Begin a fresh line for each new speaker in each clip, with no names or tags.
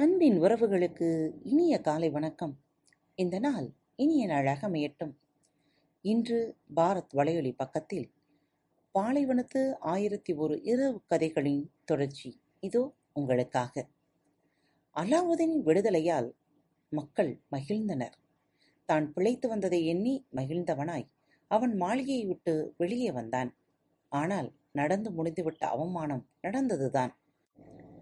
அன்பின் உறவுகளுக்கு இனிய காலை வணக்கம். இந்த நாள் இனிய நாளாக அமையட்டும். இன்று பாரத் வலையொலி பக்கத்தில் பாலைவனத்து ஆயிரத்தி ஒரு இரவு கதைகளின் தொடர்ச்சி. இதோ உங்களுக்காக. அலாவுதீனின் விடுதலையால் மக்கள் மகிழ்ந்தனர். தான் பிழைத்து வந்ததை எண்ணி மகிழ்ந்தவனாய் அவன் மாளிகையை விட்டு வெளியே வந்தான். ஆனால் நடந்து முடிந்துவிட்ட அவமானம் நடந்ததுதான்.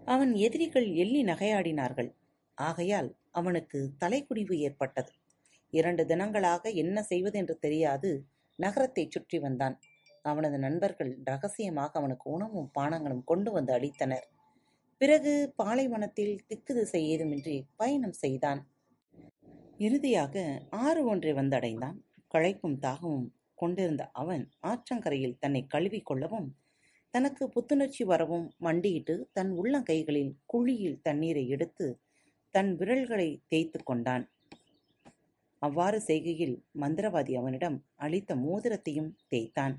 அவன் எதிரிகள் எள்ளி நகையாடினார்கள். ஆகையால் அவனுக்கு தலைக்குடிவு ஏற்பட்டது. இரண்டு தினங்களாக என்ன செய்வதென்று தெரியாது நகரத்தைச் சுற்றி வந்தான். அவனது நண்பர்கள் ரகசியமாக அவனுக்கு உணவும் பானங்களும் கொண்டு வந்து அளித்தனர். பிறகு பாலைவனத்தில் திக்கு திசை ஏதுமின்றி பயணம் செய்தான். இறுதியாக ஆறு ஒன்றை வந்தடைந்தான். களைப்பும் தாகமும் கொண்டிருந்த அவன் ஆற்றங்கரையில் தன்னை கழுவி கொள்ளவும் தனக்கு புத்துணர்ச்சி வரவும் மண்டியிட்டு தன் உள்ளங்கைகளில் குழியில் தண்ணீரை எடுத்து தன் விரல்களை தேய்த்து கொண்டான். அவ்வாறு செய்கையில் மந்திரவாதி அவனிடம் அளித்த மோதிரத்தையும் தேய்த்தான்.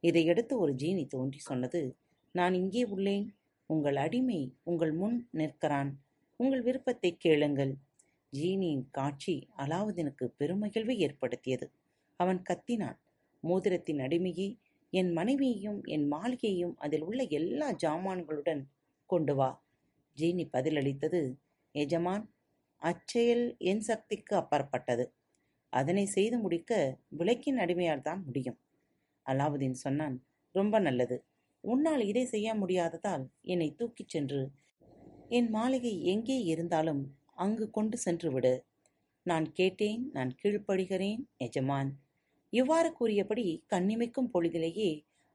இதையடுத்து ஒரு ஜீனி தோன்றி சொன்னது நான் இங்கே உள்ளேன். உங்கள் அடிமை உங்கள் முன் நிற்கிறான். உங்கள் விருப்பத்தை கேளுங்கள். ஜீனியின் காட்சி அலாவுதீனுக்கு பெருமகிழ்வை ஏற்படுத்தியது. அவன் கத்தினான். மோதிரத்தின் அடிமையே என் மனைவியையும் என் மாளிகையையும் அதில் உள்ள எல்லா ஜாமான்களுடன் கொண்டு வா. ஜீனி பதிலளித்தது எஜமான் அச்செயல் என் சக்திக்கு அப்பாற்பட்டது. அதனை செய்து முடிக்க விளக்கின் அடிமையால் தான் முடியும். அலாவுதீன் சொன்னான் ரொம்ப நல்லது. உன்னால் இதை செய்ய முடியாததால் என்னை தூக்கிச் சென்று என் மாளிகை எங்கே இருந்தாலும் அங்கு கொண்டு சென்று விடு. நான் கேட்டேன் நான் கீழ்ப்படுகிறேன் எஜமான். இவ்வாறு கூறியபடி கண்ணிமைக்கும் பொழுதிலேயே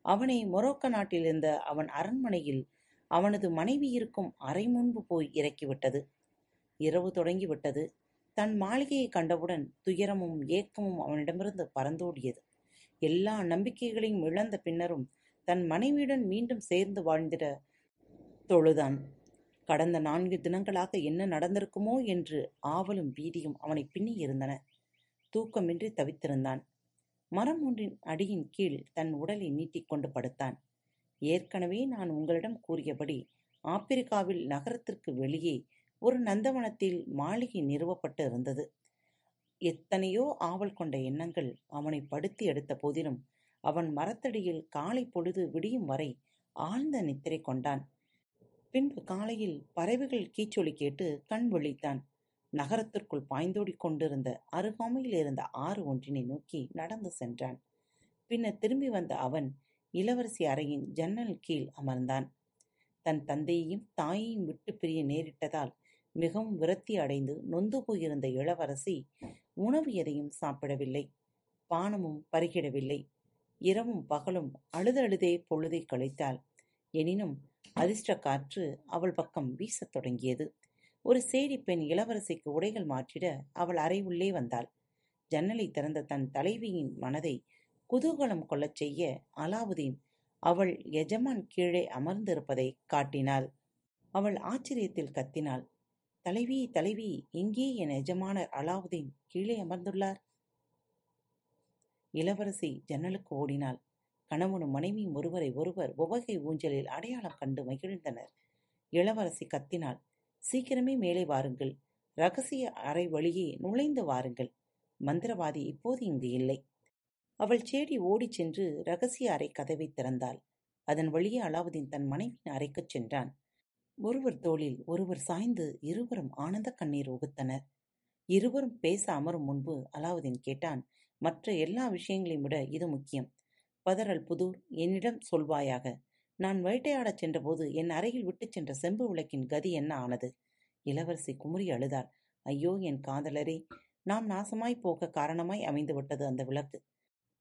அவனை மொரோக்க நாட்டிலிருந்த அவன் அரண்மனையில் அவனது மனைவி இருக்கும் அறை முன்பு போய் இறக்கிவிட்டது. இரவு தொடங்கிவிட்டது. தன் மாளிகையை கண்டவுடன் துயரமும் ஏக்கமும் அவனிடமிருந்து பறந்தோடியது. எல்லா நம்பிக்கைகளையும் இழந்த பின்னரும் தன் மனைவியுடன் மீண்டும் சேர்ந்து வாழ்ந்திட தொழுதான். கடந்த நான்கு தினங்களாக என்ன நடந்திருக்குமோ என்று ஆவலும் பீதியும் அவனை பின்னி இருந்தன தூக்கமின்றி தவித்திருந்தான். மரம் ஒன்றின் அடியின் கீழ் தன் உடலை நீட்டிக்கொண்டு படுத்தான். ஏற்கனவே நான் உங்களிடம் கூறியபடி ஆப்பிரிக்காவில் நகரத்திற்கு வெளியே ஒரு நந்தவனத்தில் மாளிகை நிறுவப்பட்டு இருந்தது. எத்தனையோ ஆவல் கொண்ட எண்ணங்கள் அவனை படுத்தி எடுத்த போதிலும் அவன் மரத்தடியில் காலை பொழுது விடியும் வரை ஆழ்ந்த நித்திரை கொண்டான். பின்பு காலையில் பறவைகள் கீச்சொலி கேட்டு கண் விழித்தான். நகரத்திற்குள் பாய்ந்தோடிக் கொண்டிருந்த அருகாமையில் இருந்த ஆறு ஒன்றினை நோக்கி நடந்து சென்றான். பின்னர் திரும்பி வந்த அவன் இளவரசி அறையின் ஜன்னல் கீழ் அமர்ந்தான். தன் தந்தையையும் தாயையும் விட்டு பிரிய நேரிட்டதால் மிகவும் விரக்தி அடைந்து நொந்து போயிருந்த இளவரசி உணவு எதையும் சாப்பிடவில்லை பானமும் பருகிடவில்லை. இரவும் பகலும் அழுதழுதே பொழுதை கழித்தாள். எனினும் அதிர்ஷ்ட காற்று அவள் பக்கம் வீசத் தொடங்கியது. ஒரு சேடி பெண் இளவரசிக்கு உடைகள் மாற்றிட அவள் அறை உள்ளே வந்தாள். ஜன்னலை திறந்த தன் தலைவியின் மனதை குதூகலம் கொள்ளச் செய்ய அலாவுதீன் அவள் எஜமான் கீழே அமர்ந்திருப்பதை காட்டினாள். அவள் ஆச்சரியத்தில் கத்தினாள். தலைவி தலைவி எங்கே என் எஜமானர் அலாவுதீன்? கீழே அமர்ந்துள்ளார். இளவரசி ஜன்னலுக்கு ஓடினாள். கணவனும் மனைவியும் ஒருவரை ஒருவர் உவகை ஊஞ்சலில் அடையாளம் கண்டு மகிழ்ந்தனர். இளவரசி கத்தினாள். சீக்கிரமே மேலே வாருங்கள். ரகசிய அறை வழியே நுழைந்து வாருங்கள். மந்திரவாதி இப்போது இங்கு இல்லை. அவள் சேடி ஓடிச் சென்று ரகசிய அறை கதவை திறந்தாள். அதன் வழியே அலாவுதீன் தன் மனைவியின் அறைக்குச் சென்றான். ஒருவர் தோளில் ஒருவர் சாய்ந்து இருவரும் ஆனந்த கண்ணீர் உகுத்தனர் இருவரும் பேச அமரும் முன்பு அலாவுதீன் கேட்டான் மற்ற எல்லா விஷயங்களையும் விட இது முக்கியம். பதறல் புதூர் என்னிடம் சொல்வாயாக. நான் வேட்டையாடச் சென்றபோது என் அறையில் விட்டுச் சென்ற செம்பு விளக்கின் கதி என்ன ஆனது? இளவரசி குமுறி அழுதாள். ஐயோ என் காதலரே! நாம் நாசமாய் போக காரணமாய் அமைந்துவிட்டது அந்த விளக்கு.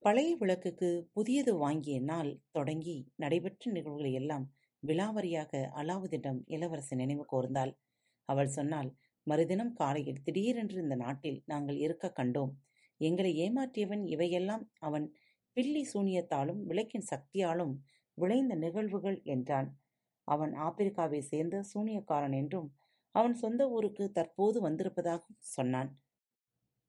பழைய விளக்குக்கு புதியது வாங்கிய நாள் தொடங்கி நடைபெற்ற நிகழ்வுகளை எல்லாம் விலாவரியாக அலாவுதிடம் இளவரசி நினைவு கோர்ந்தாள். அவள் சொன்னால் மறுதினம் காலையில் திடீரென்று இந்த நாட்டில் நாங்கள் இருக்க கண்டோம். எங்களை ஏமாற்றியவன் இவையெல்லாம் அவன் பில்லி சூனியத்தாலும் விளக்கின் சக்தியாலும் விளைந்த நிகழ்வுகள் என்றான். அவன் ஆப்பிரிக்காவை சேர்ந்த சூனியக்காரன் என்றும் அவன் சொந்த ஊருக்கு தற்போது வந்திருப்பதாகவும் சொன்னான்.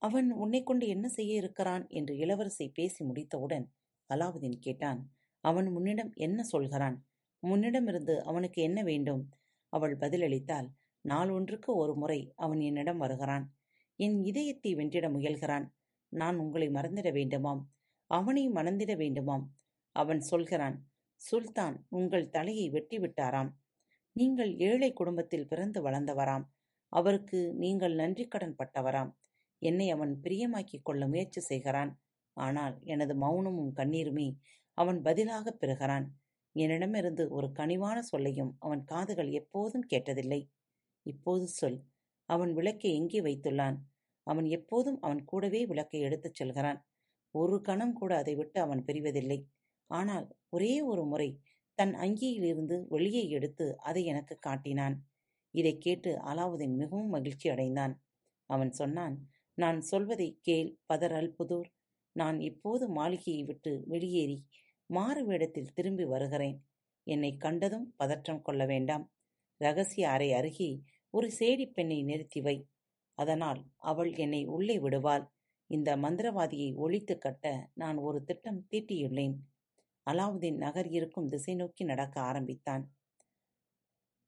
அவன் உன்னைக் கொண்டு என்ன செய்ய இருக்கிறான் என்று இளவரசி பேசி முடித்தவுடன் அலாவுதீன் கேட்டான். அவன் முன்னிடம் என்ன சொல்கிறான்? முன்னிடமிருந்து அவனுக்கு என்ன வேண்டும்? அவள் பதிலளித்தால் நாள் ஒன்றுக்கு ஒரு முறை அவன் என்னிடம் வருகிறான் என் இதயத்தை வென்றிட முயல்கிறான் நான் உங்களை மறந்திட வேண்டுமாம் அவனை மணந்திட வேண்டுமாம் அவன் சொல்கிறான் சுல்தான் உங்கள் தலையை வெட்டி விட்டாராம் நீங்கள் ஏழை குடும்பத்தில் பிறந்து வளர்ந்தவராம். அவருக்கு நீங்கள் நன்றி கடன் பட்டவராம். என்னை அவன் பிரியமாக்கிக் கொள்ள முயற்சி செய்கிறான். ஆனால் எனது மௌனமும் கண்ணீருமே அவன் பதிலாகப் பெறுகிறான். என்னிடமிருந்து ஒரு கனிவான சொல்லையும் அவன் காதுகள் எப்போதும் கேட்டதில்லை. இப்போது சொல். அவன் விளக்கை எங்கே வைத்துள்ளான்? அவன் எப்போதும் அவன் கூடவே விளக்கை எடுத்துச் செல்கிறான். ஒரு கணம் கூட அதை விட்டு அவன் பிரிவதில்லை. ஆனால் ஒரே ஒரு முறை தன் அங்கியிலிருந்து வெளியே எடுத்து அதை எனக்கு காட்டினான். இதைக் கேட்டு அலாவுதீன் மிகவும் மகிழ்ச்சி அடைந்தான். அவன் சொன்னான் நான் சொல்வதை கேள் பதர் அல்புதூர் நான் இப்போது மாளிகையை விட்டு வெளியேறி மாறு வேடத்தில் திரும்பி வருகிறேன். என்னை கண்டதும் பதற்றம் கொள்ள வேண்டாம். ரகசிய அறை அருகே ஒரு சேடி பெண்ணை நிறுத்தி வை. அதனால் அவள் என்னை உள்ளே விடுவாள். இந்த மந்திரவாதியை ஒழித்து கட்ட நான் ஒரு திட்டம் தீட்டியுள்ளேன். அலாவுதீன் நகர் இருக்கும் திசை நோக்கி நடக்க ஆரம்பித்தான்.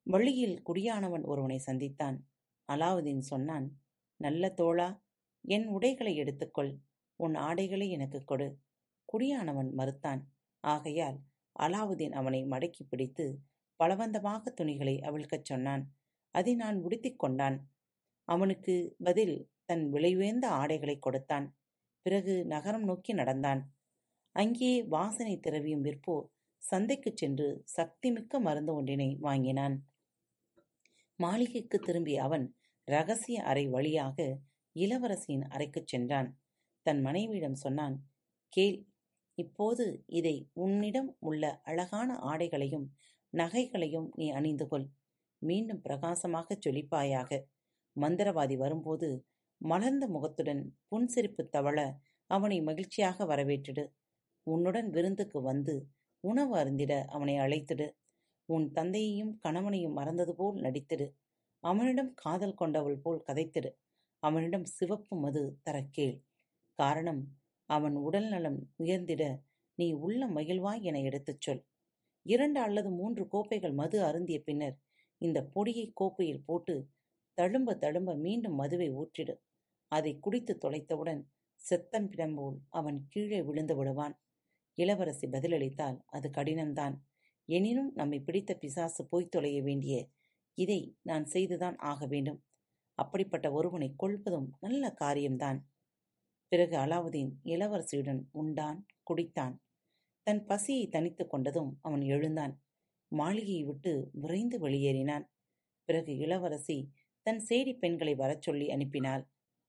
வழியில் குடியானவன் ஒருவனை சந்தித்தான். அலாவுதீன் சொன்னான் நல்ல தோழா என் உடைகளை எடுத்துக்கொள். உன் ஆடைகளை எனக்கு கொடு. குடியானவன் மறுத்தான் ஆகையால் அலாவுதீன் அவனை மடக்கி பிடித்து பலவந்தமாக துணிகளை அவிழ்க்கச் சொன்னான். அதை நான் உடுத்திக் கொண்டான். அவனுக்கு பதில் தன் விலையுயர்ந்த ஆடைகளை கொடுத்தான். பிறகு நகரம் நோக்கி நடந்தான். அங்கே வாசனை திரவியம் விற்போர் சந்தைக்குச் சென்று சக்திமிக்க மருந்து ஒன்றினை வாங்கினான். மாளிகைக்கு திரும்பிய அவன் ரகசிய அறை வழியாக இளவரசியின் அறைக்குச் சென்றான். தன் மனைவியிடம் சொன்னான் கேள் இப்போது இதை உன்னிடம் உள்ள அழகான ஆடைகளையும் நகைகளையும் நீ அணிந்து கொள். மீண்டும் பிரகாசமாகச் ஜொலிப்பாயாக மந்திரவாதி வரும்போது மலர்ந்த முகத்துடன் புன்சிரிப்பு தவள அவனை மகிழ்ச்சியாக வரவேற்றிடு. உன்னுடன் விருந்துக்கு வந்து உணவு அருந்திட அவனை அழைத்திடு. உன் தந்தையையும் கணவனையும் மறந்தது போல் நடித்திடு. அவனிடம் காதல் கொண்டவள் போல் கதைத்திடு. அவனிடம் சிவப்பு மது தர கேள். காரணம் அவன் உடல் நலம் உயர்ந்திட நீ உள்ள மகிழ்வாய் என எடுத்துச் சொல். இரண்டு அல்லது மூன்று கோப்பைகள் மது அருந்திய பின்னர் இந்த பொடியை கோப்பையில் போட்டு தழும்ப தழும்ப மீண்டும் மதுவை ஊற்றிடு. அதை குடித்து தொலைத்தவுடன் செத்தம் பிடம்போல் அவன் கீழே விழுந்து விடுவான். இளவரசி பதிலளித்தால் அது கடினம்தான். எனினும் நம்மை பிடித்த பிசாசு போய்த் தொலைய வேண்டிய இதை நான் செய்துதான் ஆக வேண்டும். அப்படிப்பட்ட ஒருவனை கொள்வதும் நல்ல காரியம்தான். பிறகு அலாவுதீன் இளவரசியுடன் உண்டான் குடித்தான். தன் பசியை தனித்துக் கொண்டதும் அவன் எழுந்தான். மாளிகையை விட்டு விரைந்து வெளியேறினான். பிறகு இளவரசி தன் சேடி பெண்களை வரச் சொல்லி அனுப்பினாள்.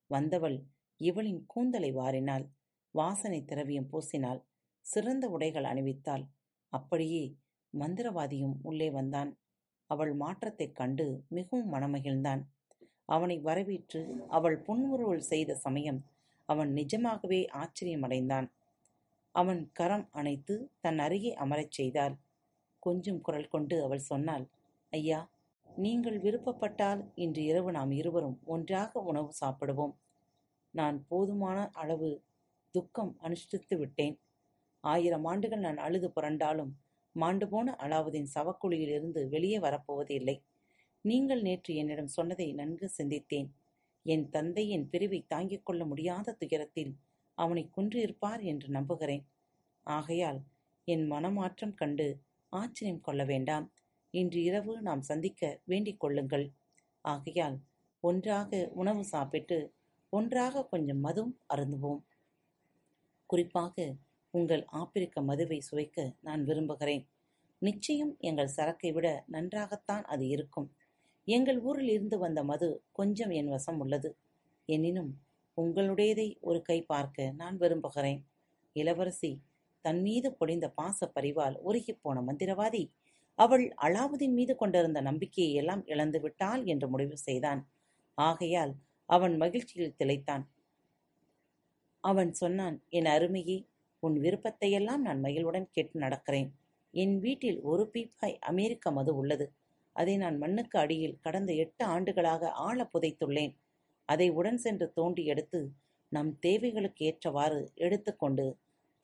வந்தவள் இவளின் கூந்தலை வாரினாள் வாசனை திரவியம் பூசினாள். சிறந்த உடைகள் அணிவித்தாள். அப்படியே மந்திரவாதியும் உள்ளே வந்தான். அவள் மாற்றத்தைக் கண்டு மிகவும் மனமகிழ்ந்தான். அவனை வரவேற்று அவள் புன்முறுவல் செய்த சமயம் அவன் நிஜமாகவே ஆச்சரியமடைந்தான். அவன் கரம் அணைத்து தன் அருகே அமரச் செய்தாள். கொஞ்சம் குரல் கொண்டு அவள் சொன்னாள் ஐயா நீங்கள் விருப்பப்பட்டால் இன்று இரவு நாம் இருவரும் ஒன்றாக உணவு சாப்பிடுவோம். நான் போதுமான அளவு துக்கம் அனுஷ்டித்து விட்டேன். ஆயிரம் ஆண்டுகள் நான் அழுது புரண்டாலும் மாண்டு போன அலாவுதீன் சவக்குழியிலிருந்து வெளியே வரப்போவதில்லை. நீங்கள் நேற்று என்னிடம் சொன்னதை நன்கு சிந்தித்தேன். என் தந்தையின் பிரிவை தாங்கிக் கொள்ள முடியாத துயரத்தில் அவனை குன்றியிருப்பார் என்று நம்புகிறேன். ஆகையால் என் மனமாற்றம் கண்டு ஆச்சரியம் கொள்ள வேண்டாம். இன்று இரவு நாம் சந்திக்க வேண்டிக் கொள்ளுங்கள். ஆகையால் ஒன்றாக உணவு சாப்பிட்டு ஒன்றாக கொஞ்சம் மதுவும் அருந்துவோம். குறிப்பாக உங்கள் ஆப்பிரிக்க மதுவை சுவைக்க நான் விரும்புகிறேன். நிச்சயம் எங்கள் சரக்கை விட நன்றாகத்தான் அது இருக்கும். எங்கள் ஊரில் இருந்து வந்த மது கொஞ்சம் என் வசம் உள்ளது. எனினும் உங்களுடையதை ஒரு கை பார்க்க நான் விரும்புகிறேன். இளவரசி தன் மீது பொடிந்த பாச பரிவால் உருகிப்போன மந்திரவாதி அவள் அலாவுதீன் மீது கொண்டிருந்த நம்பிக்கையை எல்லாம் இழந்து விட்டாள் என்று முடிவு செய்தான். ஆகையால் அவன் மகிழ்ச்சியில் திளைத்தான். அவன் சொன்னான் என் அருமையே உன் விருப்பத்தையெல்லாம் நான் மகிழ்வுடன் கேட்டு நடக்கிறேன். என் வீட்டில் ஒரு பீப்பாய் அமெரிக்க மது உள்ளது. அதை நான் மண்ணுக்கு அடியில் கடந்த எட்டு ஆண்டுகளாக ஆழ புதைத்துள்ளேன். அதை உடன் சென்று தோண்டி எடுத்து நம் தேவைகளுக்கு ஏற்றவாறு எடுத்துக்கொண்டு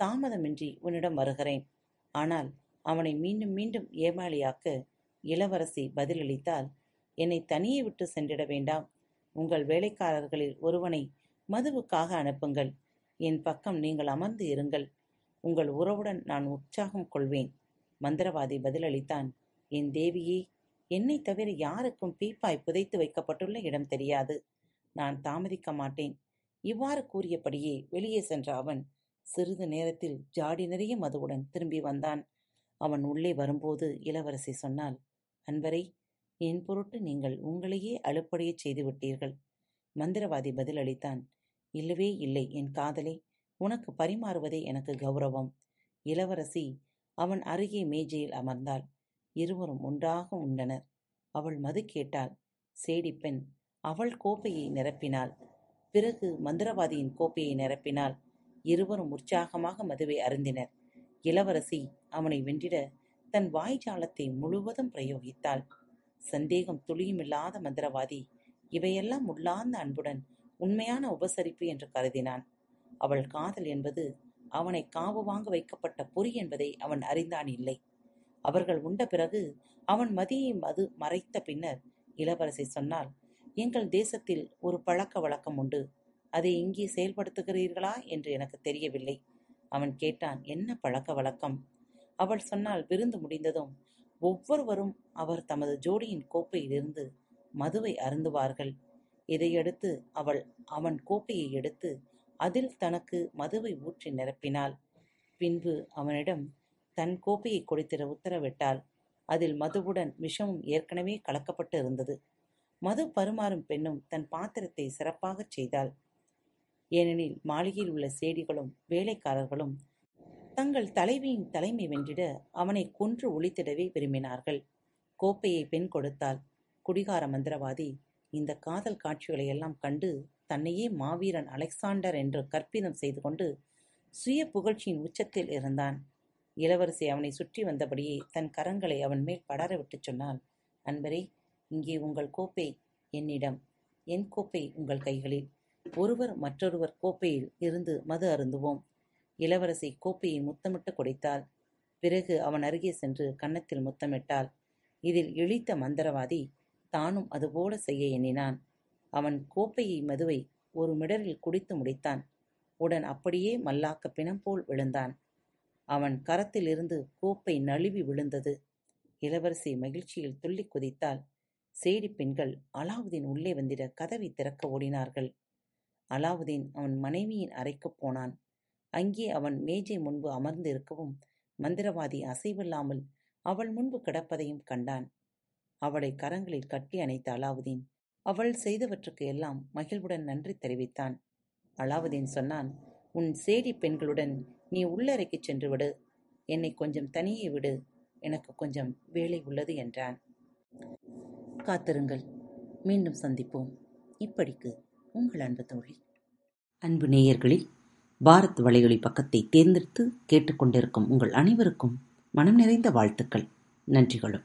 தாமதமின்றி உன்னிடம் வருகிறேன். ஆனால் அவனை மீண்டும் மீண்டும் ஏமாளியாக்க இளவரசி பதிலளித்தால் என்னை தனியே விட்டு சென்றிட வேண்டாம். உங்கள் வேலைக்காரர்களில் ஒருவனை மதுவுக்காக அனுப்புங்கள். என் பக்கம் நீங்கள் அமர்ந்து இருங்கள். உங்கள் உறவுடன் நான் உற்சாகம் கொள்வேன். மந்திரவாதி பதிலளித்தான் என் தேவியே என்னை தவிர யாருக்கும் பீப்பாய் புதைத்து வைக்கப்பட்டுள்ள இடம் தெரியாது. நான் தாமதிக்க மாட்டேன். இவ்வாறு கூறியபடியே வெளியே சென்ற அவன் சிறிது நேரத்தில் ஜாடி நிறைய மதுவுடன் திரும்பி வந்தான். அவன் உள்ளே வரும்போது இளவரசி சொன்னாள் அன்பரை என் பொருட்டு நீங்கள் உங்களையே அழுப்படையச் செய்துவிட்டீர்கள். மந்திரவாதி பதிலளித்தான் இல்லவே இல்லை என் காதலே. உனக்கு பரிமாறுவதே எனக்கு கௌரவம். இளவரசி அவன் அருகே மேஜையில் அமர்ந்தாள். இருவரும் ஒன்றாக உண்டனர். அவள் மது கேட்டாள். சேடிப்பெண் அவள் கோப்பையை நிரப்பினாள். பிறகு மந்திரவாதியின் கோப்பையை நிரப்பினாள். இருவரும் உற்சாகமாக மதுவை அருந்தினர். இளவரசி அவனை வென்றிட தன் வாய்ஜாலத்தை முழுவதும் பிரயோகித்தாள். சந்தேகம் துளியுமில்லாத மந்திரவாதி இவையெல்லாம் உள்ளார்ந்த அன்புடன் உண்மையான உபசரிப்பு என்று கருதினான். அவள் காதல் என்பது அவனை காவு வாங்க வைக்கப்பட்ட பொறி என்பதை அவன் அறிந்தான் இல்லை. அவர்கள் உண்ட பிறகு அவன் மதியை மது மறைத்த பின்னர் இளவரசி சொன்னால் எங்கள் தேசத்தில் ஒரு பழக்க வழக்கம் உண்டு. அதை இங்கே செயல்படுத்துகிறீர்களா? என்று எனக்கு தெரியவில்லை. அவன் கேட்டான் என்ன பழக்க வழக்கம்? அவள் சொன்னால் விருந்து முடிந்ததும் ஒவ்வொருவரும் அவர் தமது ஜோடியின் கோப்பையிலிருந்து மதுவை அருந்துவார்கள். இதையடுத்து அவள் அவன் கோப்பையை எடுத்து அதில் தனக்கு மதுவை ஊற்றி நிரப்பினாள். பின்பு அவனிடம் தன் கோப்பையை கொடுத்திட உத்தரவிட்டாள். அதில் மதுவுடன் விஷமும் ஏற்கனவே கலக்கப்பட்டு இருந்தது. மது பருமாறும் பெண்ணும் தன் பாத்திரத்தை சிறப்பாகச் செய்தாள். ஏனெனில் மாளிகையில் உள்ள சேடிகளும் வேலைக்காரர்களும் தங்கள் தலைவியின் தலைமை வென்றிட அவனை கொன்று ஒழித்திடவே விரும்பினார்கள். கோப்பையை பெண் கொடுத்தாள். குடிகார மந்திரவாதி இந்த காதல் காட்சிகளை எல்லாம் கண்டு தன்னையே மாவீரன் அலெக்சாண்டர் என்று கற்பிதம் செய்து கொண்டு சுய புகழ்ச்சியின் உச்சத்தில் இருந்தான். இளவரசி அவனை சுற்றி வந்தபடியே தன் கரங்களை அவன் மேல் படர விட்டுச் சொன்னாள். அன்பரே இங்கே உங்கள் கோப்பை என்னிடம். என் கோப்பை உங்கள் கைகளில். ஒருவர் மற்றொருவர் கோப்பையில் இருந்து மது அருந்துவோம். இளவரசி கோப்பையை முத்தமிட்டு குடைத்தாள். பிறகு அவன் அருகே சென்று கன்னத்தில் முத்தமிட்டாள். இதில் இழித்த மந்திரவாதி தானும் அதுபோல செய்ய எண்ணினான். அவன் கோப்பையை மதுவை ஒரு மிடரில் குடித்து முடித்தான். உடன் அப்படியே மல்லாக்க பிணம் போல் விழுந்தான். அவன் கரத்திலிருந்து கோப்பை நழுவி விழுந்தது. இளவரசி மகிழ்ச்சியில் துள்ளி குதித்தாள். சேடி பெண்கள் அலாவுதீன் உள்ளே வந்திட கதவை திறக்க ஓடினார்கள். அலாவுதீன் அவன் மனைவியின் அறைக்குப் போனான். அங்கே அவன் மேஜை முன்பு அமர்ந்து இருக்கவும் மந்திரவாதி அசைவில்லாமல் அவள் முன்பு கிடப்பதையும் கண்டான். அவளை கரங்களில் கட்டி அணைத்த அலாவுதீன். அவள் செய்தவற்றுக்கு எல்லாம் மகிழ்வுடன் நன்றி தெரிவித்தான். அலாவுதீன் சொன்னான் உன் சேடி பெண்களுடன் நீ உள்ளறைக்குச் சென்று விடு. என்னை கொஞ்சம் தனியே விடு. எனக்கு கொஞ்சம் வேலை உள்ளது என்றான். காத்திருங்கள். மீண்டும் சந்திப்போம். இப்படிக்கு உங்கள் அன்பு தோழி. அன்பு நேயர்களில் பாரத் வலையொலி பக்கத்தை தேர்ந்தெடுத்து கேட்டுக்கொண்டிருக்கும் உங்கள் அனைவருக்கும் மனம் நிறைந்த வாழ்த்துக்கள். நன்றிகளும்.